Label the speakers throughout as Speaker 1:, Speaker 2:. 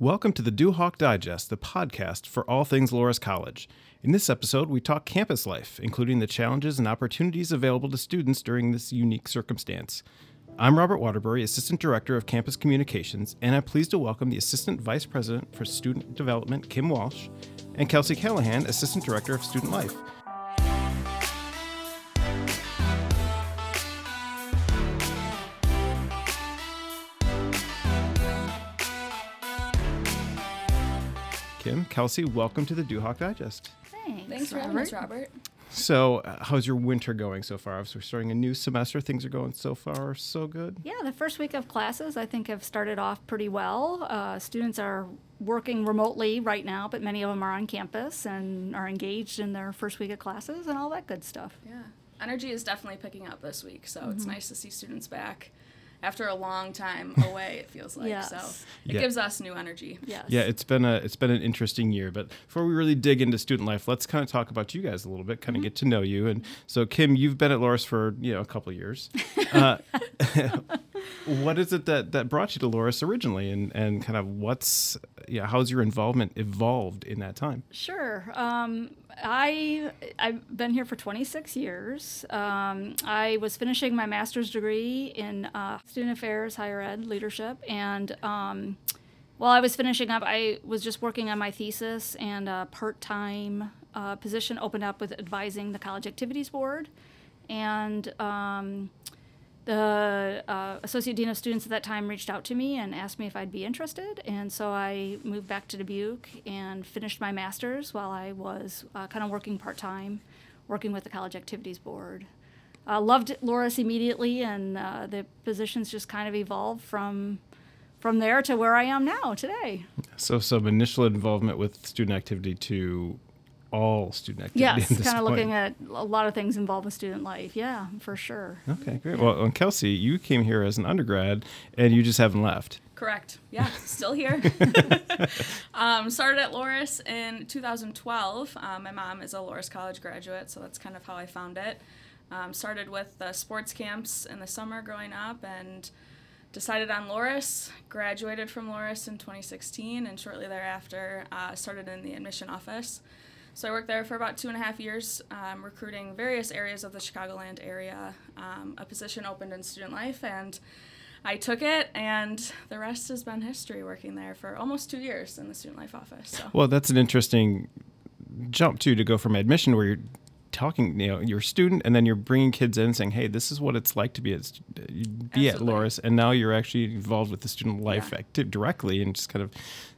Speaker 1: Welcome to the Duhawk Digest, the podcast for all things Loras College. In this episode, we talk campus life, including the challenges and opportunities available to students during this unique circumstance. I'm Robert Waterbury, Assistant Director of Campus Communications, and I'm pleased to welcome the Assistant Vice President for Student Development, Kim Walsh, and Kelsey Callahan, Assistant Director of Student Life. Kelsey, welcome to the Duhawk Digest.
Speaker 2: Thanks,
Speaker 3: Thanks for
Speaker 2: Robert.
Speaker 3: having us, Robert.
Speaker 1: So, uh, how's your winter going so far? So, we're starting a new semester. Things are going so far so good.
Speaker 2: Yeah, the first week of classes I think have started off pretty well. Uh, students are working remotely right now, but many of them are on campus and are engaged in their first week of classes and all that good stuff.
Speaker 3: Yeah. Energy is definitely picking up this week, so
Speaker 2: Mm-hmm.
Speaker 3: it's nice to see students back after a long time away, it feels like.
Speaker 2: Yes.
Speaker 3: So it
Speaker 1: Yeah.
Speaker 3: gives us new energy.
Speaker 2: Yes.
Speaker 1: Yeah, it's been a it's been an interesting year. But before we really dig into student life, let's kind of talk about you guys a little bit, kind of get to know you. And so, Kim, you've been at Loras for you know a couple of years. Uh, what is it that that brought you to Loras originally, and and kind of what's yeah, how's your involvement evolved in that time?
Speaker 2: Sure. Um, I I've been here for 26 years. Um, I was finishing my master's degree in uh, student affairs, higher ed, leadership, and um, while I was finishing up, I was just working on my thesis, and a part-time uh, position opened up with advising the college activities board, and um, the uh, associate dean of students at that time reached out to me and asked me if I'd be interested, and so I moved back to Dubuque and finished my master's while I was uh, kind of working part time, working with the college activities board. Uh, loved Loras immediately, and uh, the positions just kind of evolved from from there to where I am now today.
Speaker 1: So, some initial involvement with student activity to all student activity. at
Speaker 2: Yes, kind of looking at a lot of things involved with student life. Yeah, for sure.
Speaker 1: Okay, great. Well, and Kelsey, you came here as an undergrad, and you just haven't left.
Speaker 3: Correct. Yeah, still here. um, started at Loras in 2012. Um, my mom is a Loras College graduate, so that's kind of how I found it. Um, started with the sports camps in the summer growing up and decided on Loras, graduated from Loras in 2016, and shortly thereafter uh, started in the admission office. So I worked there for about two and a half years, um, recruiting various areas of the Chicagoland area. Um, a position opened in student life, and I took it, and the rest has been history. Working there for almost two years in the student life office. So
Speaker 1: Well, that's an interesting jump too to go from admission where you're talking, you know, you're a student, and then you're bringing kids in, saying, "Hey, this is what it's like to be at be at
Speaker 3: Absolutely.
Speaker 1: Loras," and now you're actually involved with the student life
Speaker 3: Yeah.
Speaker 1: active directly, and just kind of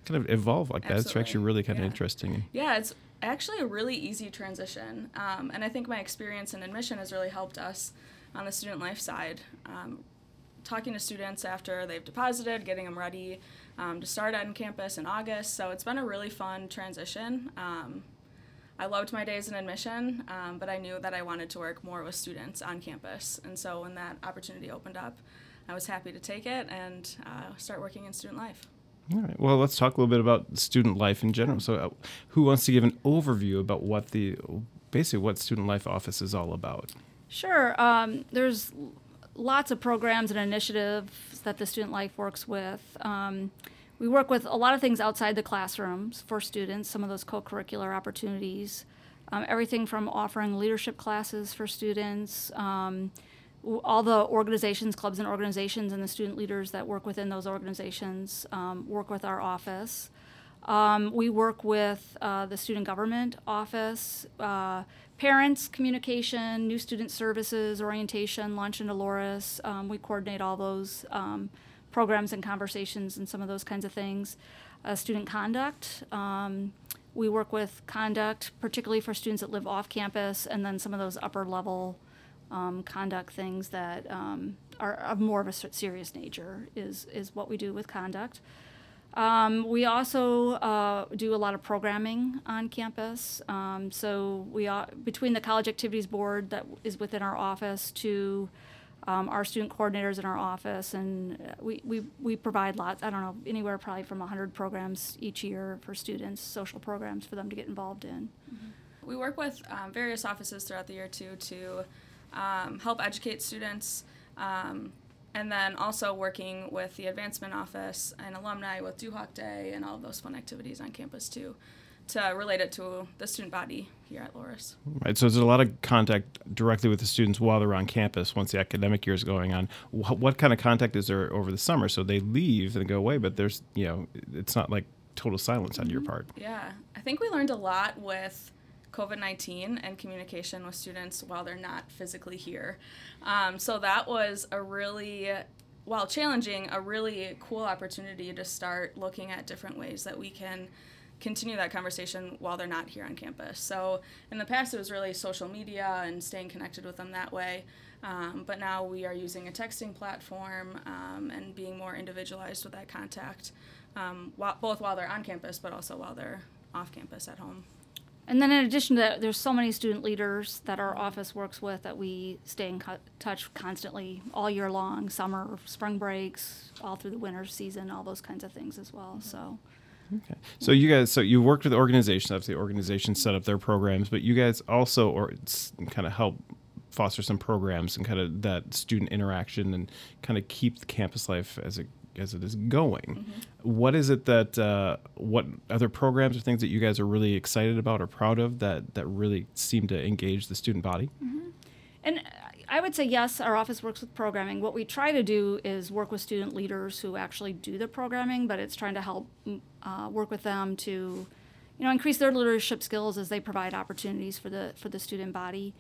Speaker 1: kind of evolve like that. It's actually really kind of
Speaker 3: Yeah.
Speaker 1: interesting.
Speaker 3: yeah, it's actually a really easy transition, um, and I think my experience in admission has really helped us on the student life side. Um, talking to students after they've deposited, getting them ready um, to start on campus in August. So it's been a really fun transition. Um, I loved my days in admission, um, but I knew that I wanted to work more with students on campus. And so when that opportunity opened up, I was happy to take it and uh, start working in student life.
Speaker 1: All right. Well, let's talk a little bit about student life in general. So, uh, who wants to give an overview about what the basically what student life office is all about?
Speaker 2: Sure. Um, there's lots of programs and initiatives that the student life works with. Um, we work with a lot of things outside the classrooms for students, some of those co curricular opportunities, um, everything from offering leadership classes for students. All the organizations, clubs, and organizations, and the student leaders that work within those organizations um, work with our office. Um, we work with uh, the student government office, uh, parents, communication, new student services, orientation, launch at Loras. Um, we coordinate all those um, programs and conversations and some of those kinds of things. Uh, student conduct. Um, we work with conduct, particularly for students that live off campus, and then some of those upper level um, conduct things that um, are of more of a serious nature is, is what we do with conduct. Um, we also uh, do a lot of programming on campus. Um, so we between the college activities board that is within our office to um, our student coordinators in our office, and uh, we, we, we provide lots. I don't know anywhere probably from 100 programs each year for students, social programs for them to get involved in.
Speaker 3: We work with um, various offices throughout the year too to um, help educate students um, and then also working with the advancement office and alumni with Duhawk Day and all those fun activities on campus too, to relate it to the student body here at Loras.
Speaker 1: Right. So there's a lot of contact directly with the students while they're on campus once the academic year is going on. What, what kind of contact is there over the summer? So they leave and go away, but there's, you know, it's not like total silence on your part.
Speaker 3: Yeah, I think we learned a lot with COVID 19 and communication with students while they're not physically here. Um, so that was a really, while challenging, a really cool opportunity to start looking at different ways that we can continue that conversation while they're not here on campus. So in the past, it was really social media and staying connected with them that way. Um, but now we are using a texting platform um, and being more individualized with that contact, um, while, both while they're on campus, but also while they're off campus at home.
Speaker 2: And then in addition to that, there's so many student leaders that our office works with that we stay in co- touch constantly all year long, summer, spring breaks, all through the winter season, all those kinds of things as well. So.
Speaker 1: Okay. So you guys, so you worked with organizations. Obviously, organizations set up their programs, but you guys also or kind of help foster some programs and kind of that student interaction and kind of keep the campus life as it as it is going. Mm-hmm. What is it that uh, what other programs or things that you guys are really excited about or proud of that that really seem to engage the student body?
Speaker 2: Mm-hmm. And I would say yes, our office works with programming. What we try to do is work with student leaders who actually do the programming, but it's trying to help mm, uh, work with them to, you know, increase their leadership skills as they provide opportunities for the for the student body.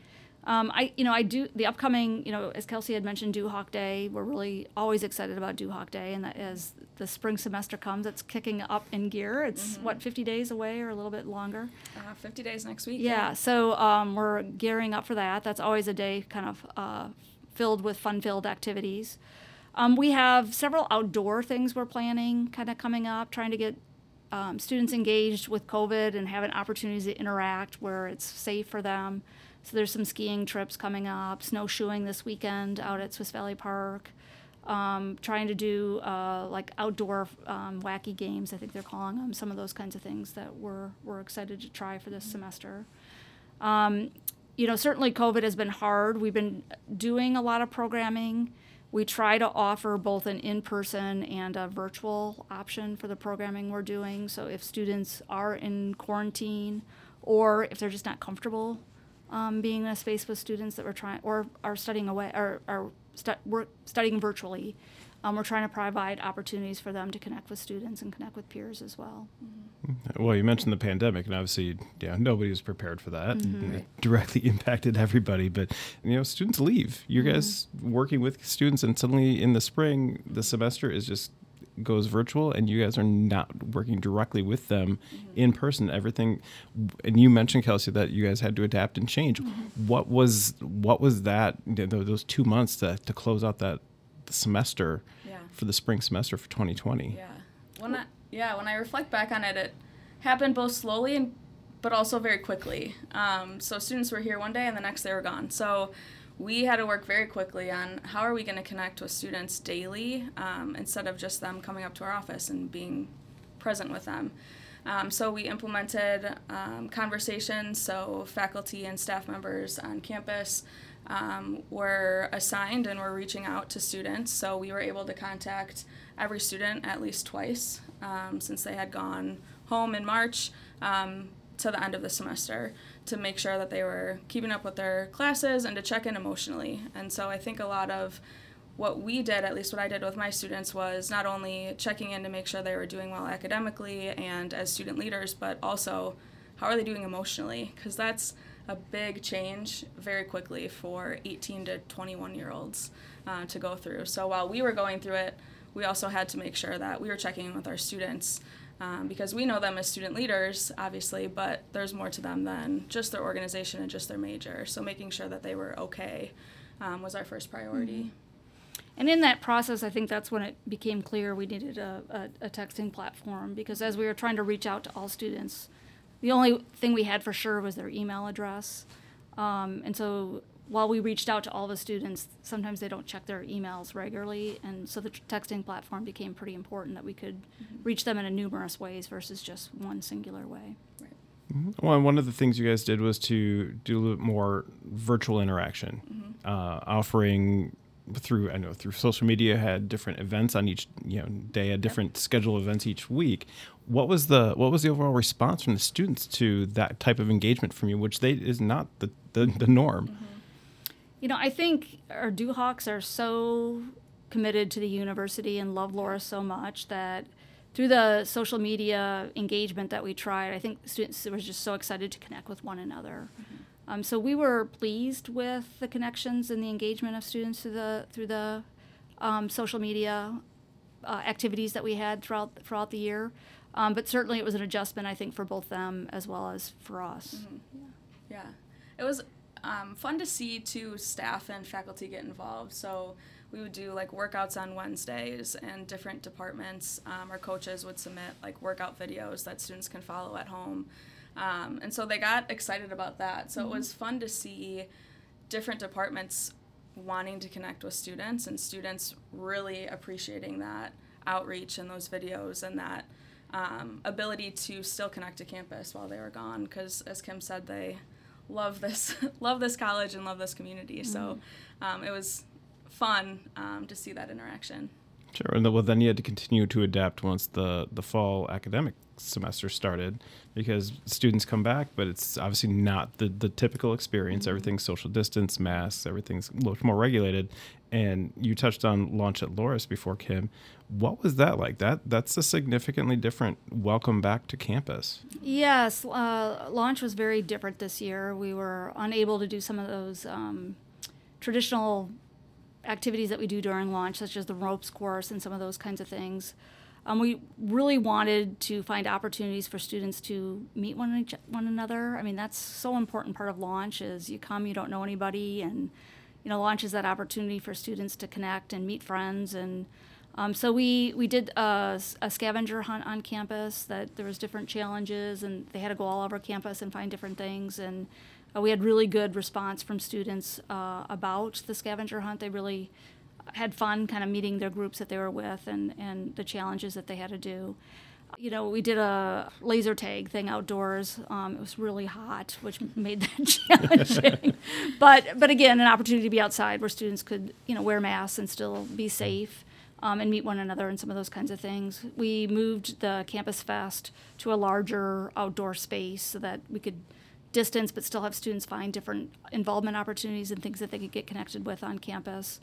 Speaker 2: Um, I, you know, I do the upcoming, you know, as Kelsey had mentioned, Duhawk Day. We're really always excited about Duhawk Day, and that as the spring semester comes, it's kicking up in gear. It's mm-hmm. what 50 days away or a little bit longer.
Speaker 3: Uh, 50 days next week.
Speaker 2: Yeah, yeah. so um, we're gearing up for that. That's always a day kind of uh, filled with fun-filled activities. Um, we have several outdoor things we're planning, kind of coming up, trying to get um, students engaged with COVID and having opportunities to interact where it's safe for them. So there's some skiing trips coming up, snowshoeing this weekend out at Swiss Valley Park. Um, trying to do uh, like outdoor um, wacky games, I think they're calling them. Some of those kinds of things that we're we're excited to try for this semester. Um, you know, certainly COVID has been hard. We've been doing a lot of programming. We try to offer both an in-person and a virtual option for the programming we're doing. So if students are in quarantine or if they're just not comfortable um, being in a space with students that we're trying or are studying away or are stu- we're studying virtually. Um, we're trying to provide opportunities for them to connect with students and connect with peers as well.
Speaker 1: Mm-hmm. Well, you mentioned the pandemic, and obviously, yeah, nobody was prepared for that. Mm-hmm. It directly impacted everybody. But you know, students leave. You mm-hmm. guys working with students, and suddenly in the spring, the semester is just goes virtual and you guys are not working directly with them mm-hmm. in person everything and you mentioned kelsey that you guys had to adapt and change mm-hmm. what was what was that those two months to, to close out that semester yeah. for the spring semester for 2020
Speaker 3: yeah when I, yeah when i reflect back on it it happened both slowly and but also very quickly um, so students were here one day and the next they were gone so we had to work very quickly on how are we going to connect with students daily um, instead of just them coming up to our office and being present with them. Um, so we implemented um, conversations, so faculty and staff members on campus um, were assigned and were reaching out to students. So we were able to contact every student at least twice um, since they had gone home in March um, to the end of the semester to make sure that they were keeping up with their classes and to check in emotionally. And so I think a lot of what we did, at least what I did with my students, was not only checking in to make sure they were doing well academically and as student leaders, but also how are they doing emotionally? Because that's a big change very quickly for 18 to 21 year olds uh, to go through. So while we were going through it, we also had to make sure that we were checking in with our students um, because we know them as student leaders, obviously, but there's more to them than just their organization and just their major. So making sure that they were okay um, was our first priority.
Speaker 2: Mm-hmm. And in that process, I think that's when it became clear we needed a, a, a, texting platform because as we were trying to reach out to all students, the only thing we had for sure was their email address. Um, and so while we reached out to all the students, sometimes they don't check their emails regularly, and so the texting platform became pretty important that we could mm-hmm. reach them in a numerous ways versus just one singular way. Right.
Speaker 1: Mm-hmm. Well, one of the things you guys did was to do a little more virtual interaction, mm-hmm. uh, offering through I know through social media had different events on each you know day, a different schedule of events each week. What was the what was the overall response from the students to that type of engagement from you, which they is not the the, the norm.
Speaker 2: You know, I think our Duhawks are so committed to the university and love Loras so much that through the social media engagement that we tried, I think students were just so excited to connect with one another. Mm-hmm. Um, so we were pleased with the connections and the engagement of students through the through the um, social media uh, activities that we had throughout throughout the year. Um, but certainly, it was an adjustment, I think, for both them as well as for us.
Speaker 3: Mm-hmm. Yeah. yeah, it was um, fun to see too staff and faculty get involved. So we would do like workouts on Wednesdays, and different departments, um, our coaches would submit like workout videos that students can follow at home. Um, and so they got excited about that. So mm-hmm. it was fun to see different departments wanting to connect with students and students really appreciating that outreach and those videos and that um, ability to still connect to campus while they were gone. Because as Kim said, they love this love this college and love this community. Mm-hmm. So um, it was fun um, to see that interaction.
Speaker 1: Sure, and well, then you had to continue to adapt once the the fall academic semester started, because students come back, but it's obviously not the the typical experience. Mm-hmm. Everything's social distance, masks, everything's much more regulated. And you touched on launch at Loras before, Kim. What was that like? That that's a significantly different welcome back to campus.
Speaker 2: Yes, uh, launch was very different this year. We were unable to do some of those um, traditional activities that we do during launch, such as the ropes course and some of those kinds of things. Um, we really wanted to find opportunities for students to meet one, each, one another. I mean, that's so important part of launch is you come, you don't know anybody, and you know, launch is that opportunity for students to connect and meet friends. And um, so we we did a, a, scavenger hunt on campus. That there was different challenges, and they had to go all over campus and find different things. And uh, we had really good response from students uh, about the scavenger hunt. They really had fun kind of meeting their groups that they were with and, and the challenges that they had to do. You know, we did a laser tag thing outdoors. Um, it was really hot, which made that challenging. but but again, an opportunity to be outside where students could you know wear masks and still be safe. Um, and meet one another and some of those kinds of things. We moved the Campus Fest to a larger outdoor space so that we could distance, but still have students find different involvement opportunities and things that they could get connected with on campus.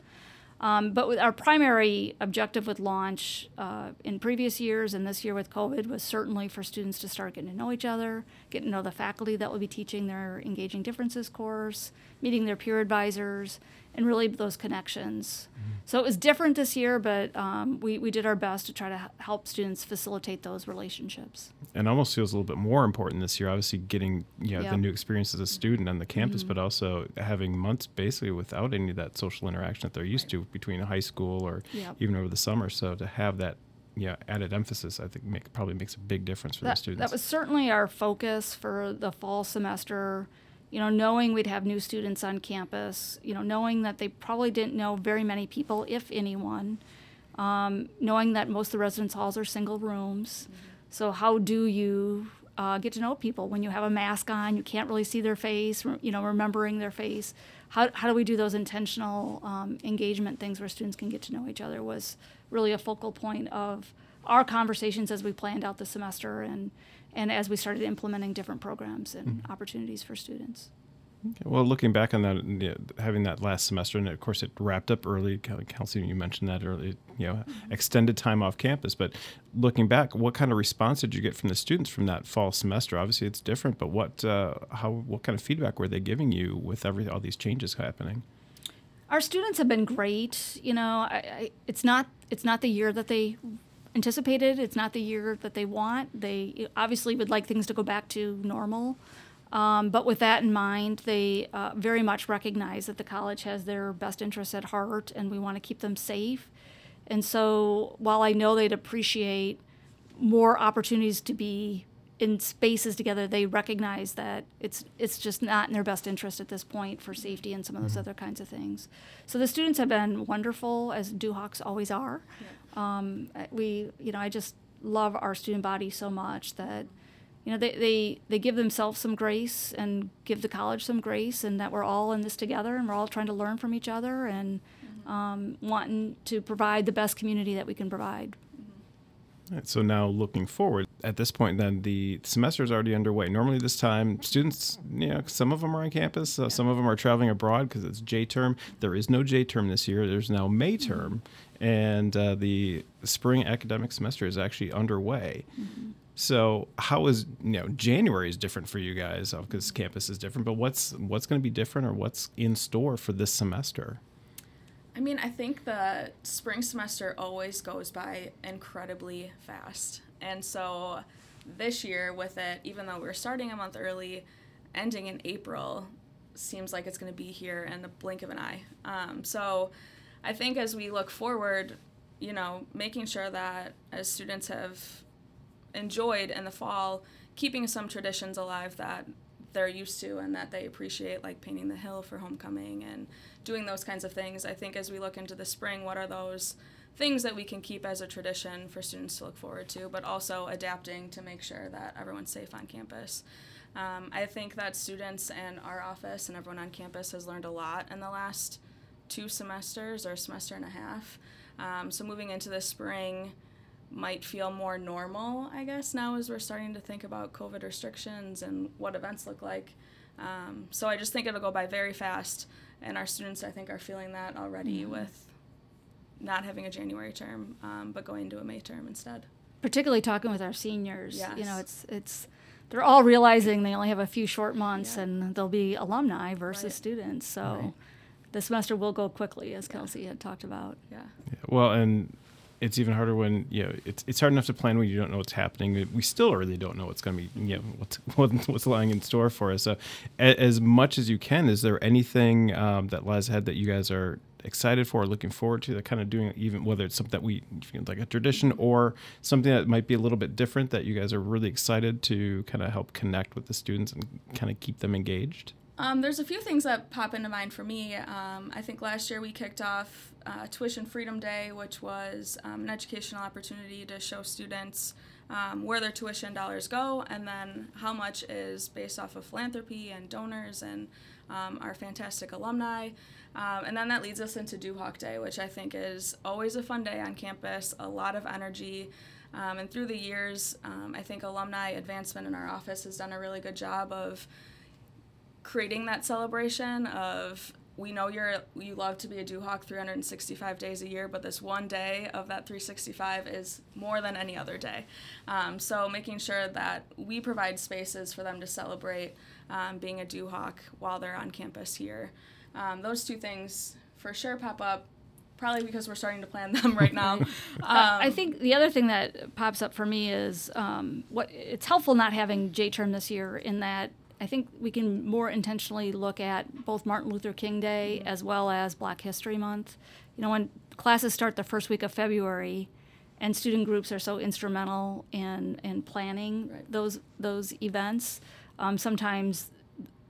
Speaker 2: Um, but our primary objective with launch uh, in previous years and this year with COVID was certainly for students to start getting to know each other, getting to know the faculty that will be teaching their Engaging Differences course, meeting their peer advisors, and really those connections. Mm-hmm. So it was different this year, but um, we, we did our best to try to help students facilitate those relationships.
Speaker 1: And almost feels a little bit more important this year, obviously getting you know, the new experience as a student on the campus, mm-hmm. but also having months basically without any of that social interaction that they're used right. to between high school or yep. even over the summer. So to have that yeah, added emphasis, I think make, probably makes a big difference for
Speaker 2: that,
Speaker 1: the students.
Speaker 2: That was certainly our focus for the fall semester you know, knowing we'd have new students on campus, you know, knowing that they probably didn't know very many people, if anyone, um, knowing that most of the residence halls are single rooms. Mm-hmm. So how do you uh, get to know people when you have a mask on? You can't really see their face. You know, remembering their face. How how do we do those intentional um, engagement things where students can get to know each other? Was really a focal point of our conversations as we planned out the semester and and as we started implementing different programs and mm-hmm. opportunities for students.
Speaker 1: Okay. Well, looking back on that, having that last semester, and of course it wrapped up early. Kelsey, you mentioned that early, you know, mm-hmm. extended time off campus. But looking back, what kind of response did you get from the students from that fall semester? Obviously, it's different, but what, uh, how, what kind of feedback were they giving you with every all these changes happening?
Speaker 2: Our students have been great. You know, I, I, it's not it's not the year that they anticipated. It's not the year that they want. They obviously would like things to go back to normal. Um, but with that in mind, they uh, very much recognize that the college has their best interests at heart and we want to keep them safe. And so while I know they'd appreciate more opportunities to be in spaces together, they recognize that it's it's just not in their best interest at this point for safety and some of those mm-hmm. other kinds of things. So the students have been wonderful, as Duhawks always are. Yeah. Um, we, you know, I just love our student body so much that, you know, they, they, they give themselves some grace and give the college some grace, and that we're all in this together and we're all trying to learn from each other. And mm-hmm. um, wanting to provide the best community that we can provide.
Speaker 1: Right, so now looking forward, at this point, then the semester is already underway. Normally, this time, mm-hmm. students, you know, some of them are on campus, uh, some of them are traveling abroad because it's J term. There is no J term this year. There's now May mm-hmm. term, and uh, the spring academic semester is actually underway. Mm-hmm. So, how is you know January is different for you guys uh, because campus is different. But what's what's going to be different, or what's in store for this semester?
Speaker 3: I mean, I think the spring semester always goes by incredibly fast. And so this year, with it, even though we're starting a month early, ending in April seems like it's going to be here in the blink of an eye. Um, so I think as we look forward, you know, making sure that as students have enjoyed in the fall, keeping some traditions alive that they're used to and that they appreciate, like painting the hill for homecoming and doing those kinds of things. I think as we look into the spring, what are those things that we can keep as a tradition for students to look forward to, but also adapting to make sure that everyone's safe on campus. Um, I think that students and our office and everyone on campus has learned a lot in the last two semesters or semester and a half. Um, so moving into the spring might feel more normal, I guess, now as we're starting to think about COVID restrictions and what events look like. Um, so I just think it'll go by very fast, and our students, I think, are feeling that already
Speaker 2: Mm-hmm.
Speaker 3: with not having a January term, um, but going to a May term instead.
Speaker 2: particularly talking with our seniors. You know, it's it's they're all realizing they only have a few short months
Speaker 3: Yeah.
Speaker 2: and they'll be alumni versus
Speaker 3: Right.
Speaker 2: students. So
Speaker 1: Right.
Speaker 2: the semester will go quickly, as Kelsey had talked about.
Speaker 3: Yeah.
Speaker 1: Yeah, well, and it's even harder when you know it's it's hard enough to plan when you don't know what's happening. We still really don't know what's going to be you know what's what's lying in store for us. So, as much as you can, is there anything um, that lies ahead that you guys are excited for, looking forward to, that kind of doing even whether it's something that we like a tradition or something that might be a little bit different that you guys are really excited to kind of help connect with the students and kind of keep them engaged.
Speaker 3: Um, there's a few things that pop into mind for me. Um, I think last year we kicked off uh, Tuition Freedom Day, which was um, an educational opportunity to show students um, where their tuition dollars go and then how much is based off of philanthropy and donors and um, our fantastic alumni. Um, and then that leads us into Duhawk Day, which I think is always a fun day on campus, a lot of energy. And through the years, I think alumni advancement in our office has done a really good job of creating that celebration of we know you're you love to be a Duhawk 365 days a year, but this one day of that 365 is more than any other day. Um, so making sure that we provide spaces for them to celebrate um, being a Duhawk while they're on campus here. Um, those two things for sure pop up. Probably because we're starting to plan them right now. Um,
Speaker 2: I I think the other thing that pops up for me is um, what it's helpful not having J term this year in that I think we can more intentionally look at both Martin Luther King Day as well as Black History Month. You know, when classes start the first week of February, and student groups are so instrumental in in planning
Speaker 3: Right.
Speaker 2: those those events. Um, sometimes,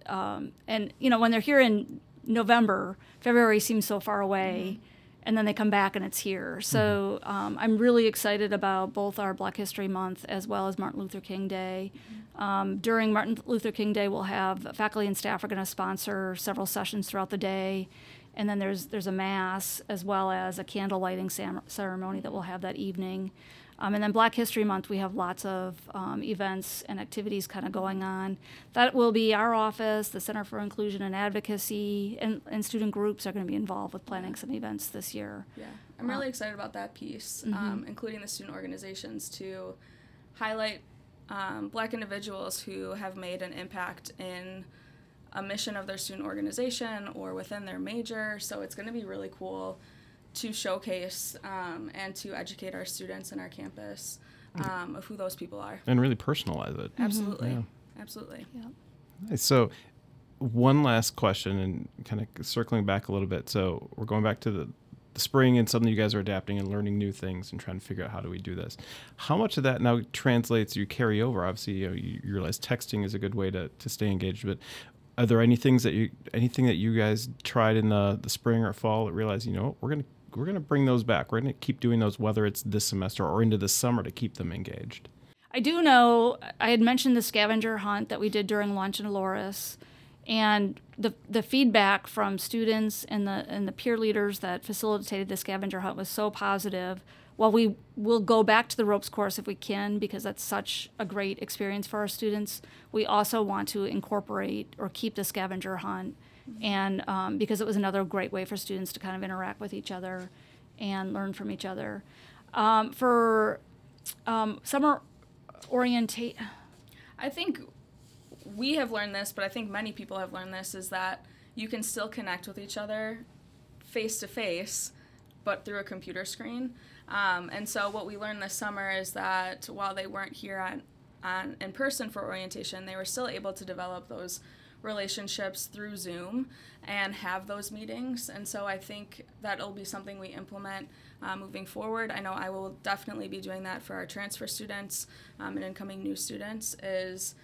Speaker 2: um, and you know, when they're here in November, February seems so far away, and then they come back and it's here. So um, I'm really excited about both our Black History Month as well as Martin Luther King Day. Um, during Martin Luther King Day, we'll have faculty and staff are going to sponsor several sessions throughout the day, and then there's there's a mass as well as a candle lighting cam- ceremony that we'll have that evening. Um, and then Black History Month, we have lots of um, events and activities kind of going on. That will be our office, the Center for Inclusion and Advocacy, and, and student groups are going to be involved with planning some events this year.
Speaker 3: Yeah, I'm really excited about that piece, um, including the student organizations to highlight um, Black individuals who have made an impact in a mission of their student organization or within their major. So it's going to be really cool to showcase um, and to educate our students and our campus um, of who those people are.
Speaker 1: And really personalize it.
Speaker 3: Absolutely,
Speaker 1: Yeah.
Speaker 3: absolutely.
Speaker 1: Nice. So, one last question, and kind of circling back a little bit. So, we're going back to the, the spring and something you guys are adapting and learning new things and trying to figure out how do we do this. How much of that now translates? You carry over. Obviously, you, know, you, you realize texting is a good way to, to stay engaged. But are there any things that you anything that you guys tried in the, the spring or fall that realize you know what, we're gonna we're gonna bring those back. We're gonna keep doing those whether it's this semester or into the summer to keep them engaged.
Speaker 2: I do know I had mentioned the scavenger hunt that we did during launch in Loras, and the the feedback from students and the and the peer leaders that facilitated the scavenger hunt was so positive. While we will go back to the ropes course if we can, because that's such a great experience for our students, we also want to incorporate or keep the scavenger hunt, and um, because it was another great way for students to kind of interact with each other and learn from each other. Um, for um, summer orientate,
Speaker 3: I think we have learned this, but I think many people have learned this is that you can still connect with each other face to face, but through a computer screen. Um, and so what we learned this summer is that while they weren't here on, on in person for orientation, they were still able to develop those relationships through Zoom and have those meetings. And so I think that'll be something we implement uh, moving forward. I know I will definitely be doing that for our transfer students um, and incoming new students. Is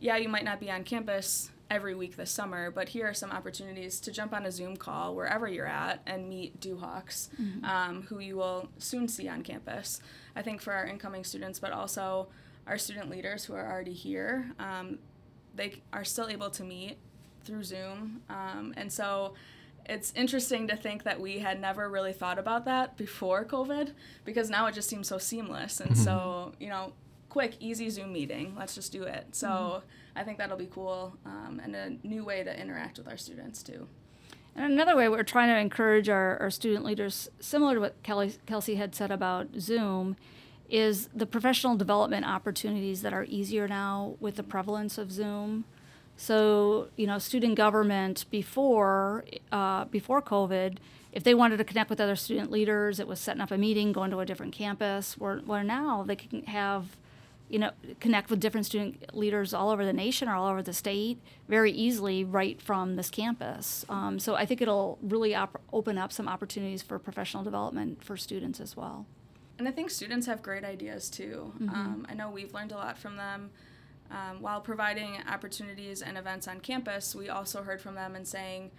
Speaker 3: yeah, you might not be on campus every week this summer, but here are some opportunities to jump on a Zoom call wherever you're at and meet Duhawks, mm-hmm. um, who you will soon see on campus. I think for our incoming students, but also our student leaders who are already here, um, they are still able to meet through Zoom. Um, and so it's interesting to think that we had never really thought about that before COVID because now it just seems so seamless. And mm-hmm. so, you know, quick, easy Zoom meeting. Let's just do it. So mm-hmm. I think that'll be cool um, and a new way to interact with our students too.
Speaker 2: And another way we're trying to encourage our, our student leaders, similar to what Kelly, Kelsey had said about Zoom, is the professional development opportunities that are easier now with the prevalence of Zoom. So, you know, student government before uh, before COVID, if they wanted to connect with other student leaders, it was setting up a meeting, going to a different campus. Where, where now they can have you know, connect with different student leaders all over the nation or all over the state very easily right from this campus. Um, so I think it'll really op- open up some opportunities for professional development for students as well.
Speaker 3: And I think students have great ideas too. Mm-hmm. Um, I know we've learned a lot from them. Um, while providing opportunities and events on campus, we also heard from them and saying,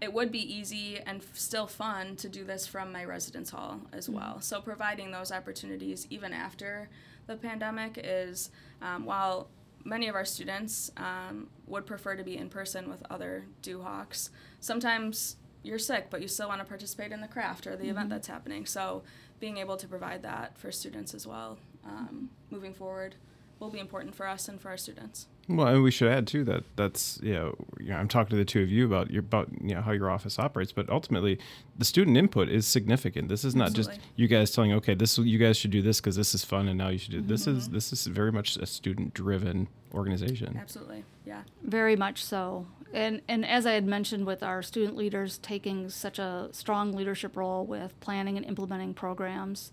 Speaker 3: it would be easy and f- still fun to do this from my residence hall as mm-hmm. well. So providing those opportunities even after the pandemic is um, while many of our students um, would prefer to be in person with other Duhawks, sometimes you're sick, but you still want to participate in the craft or the mm-hmm. event that's happening. So being able to provide that for students as well um, moving forward will be important for us and for our students.
Speaker 1: Well, and we should add too that that's you know, you know I'm talking to the two of you about your about you know how your office operates, but ultimately the student input is significant. This is not Absolutely. just you guys telling okay this you guys should do this because this is fun and now you should do mm-hmm. this is mm-hmm. this is very much a student driven organization.
Speaker 3: Absolutely, yeah,
Speaker 2: very much so. And and as I had mentioned with our student leaders taking such a strong leadership role with planning and implementing programs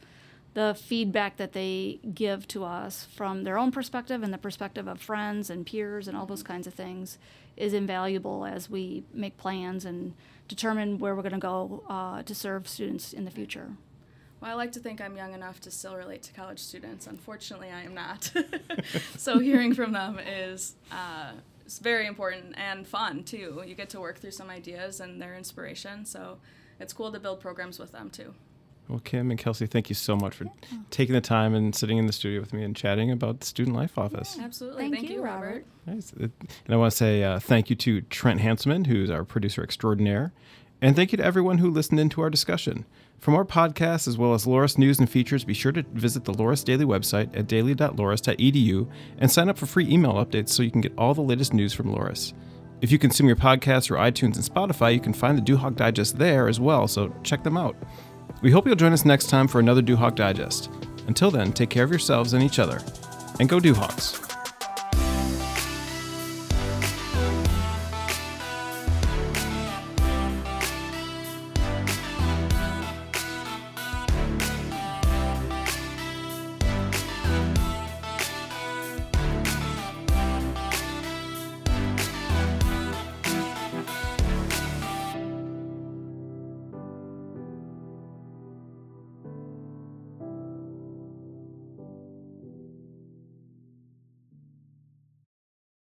Speaker 2: the feedback that they give to us from their own perspective and the perspective of friends and peers and all those kinds of things is invaluable as we make plans and determine where we're going to go uh, to serve students in the future.
Speaker 3: Well, I like to think I'm young enough to still relate to college students. Unfortunately, I am not. so hearing from them is uh, it's very important and fun too. You get to work through some ideas and their inspiration. So it's cool to build programs with them too.
Speaker 1: Well, Kim and Kelsey, thank you so much for yeah. taking the time and sitting in the studio with me and chatting about the Student Life Office.
Speaker 3: Yeah, absolutely. Thank, thank you, Robert.
Speaker 1: Nice. And I want to say uh, thank you to Trent Hanselman, who's our producer extraordinaire. And thank you to everyone who listened into our discussion. For more podcasts as well as Loras news and features, be sure to visit the Loras Daily website at daily.loras.edu and sign up for free email updates so you can get all the latest news from Loras. If you consume your podcasts through iTunes and Spotify, you can find the Duhawk Digest there as well, so check them out. We hope you'll join us next time for another Duhawk Digest. Until then, take care of yourselves and each other, and go Duhawks.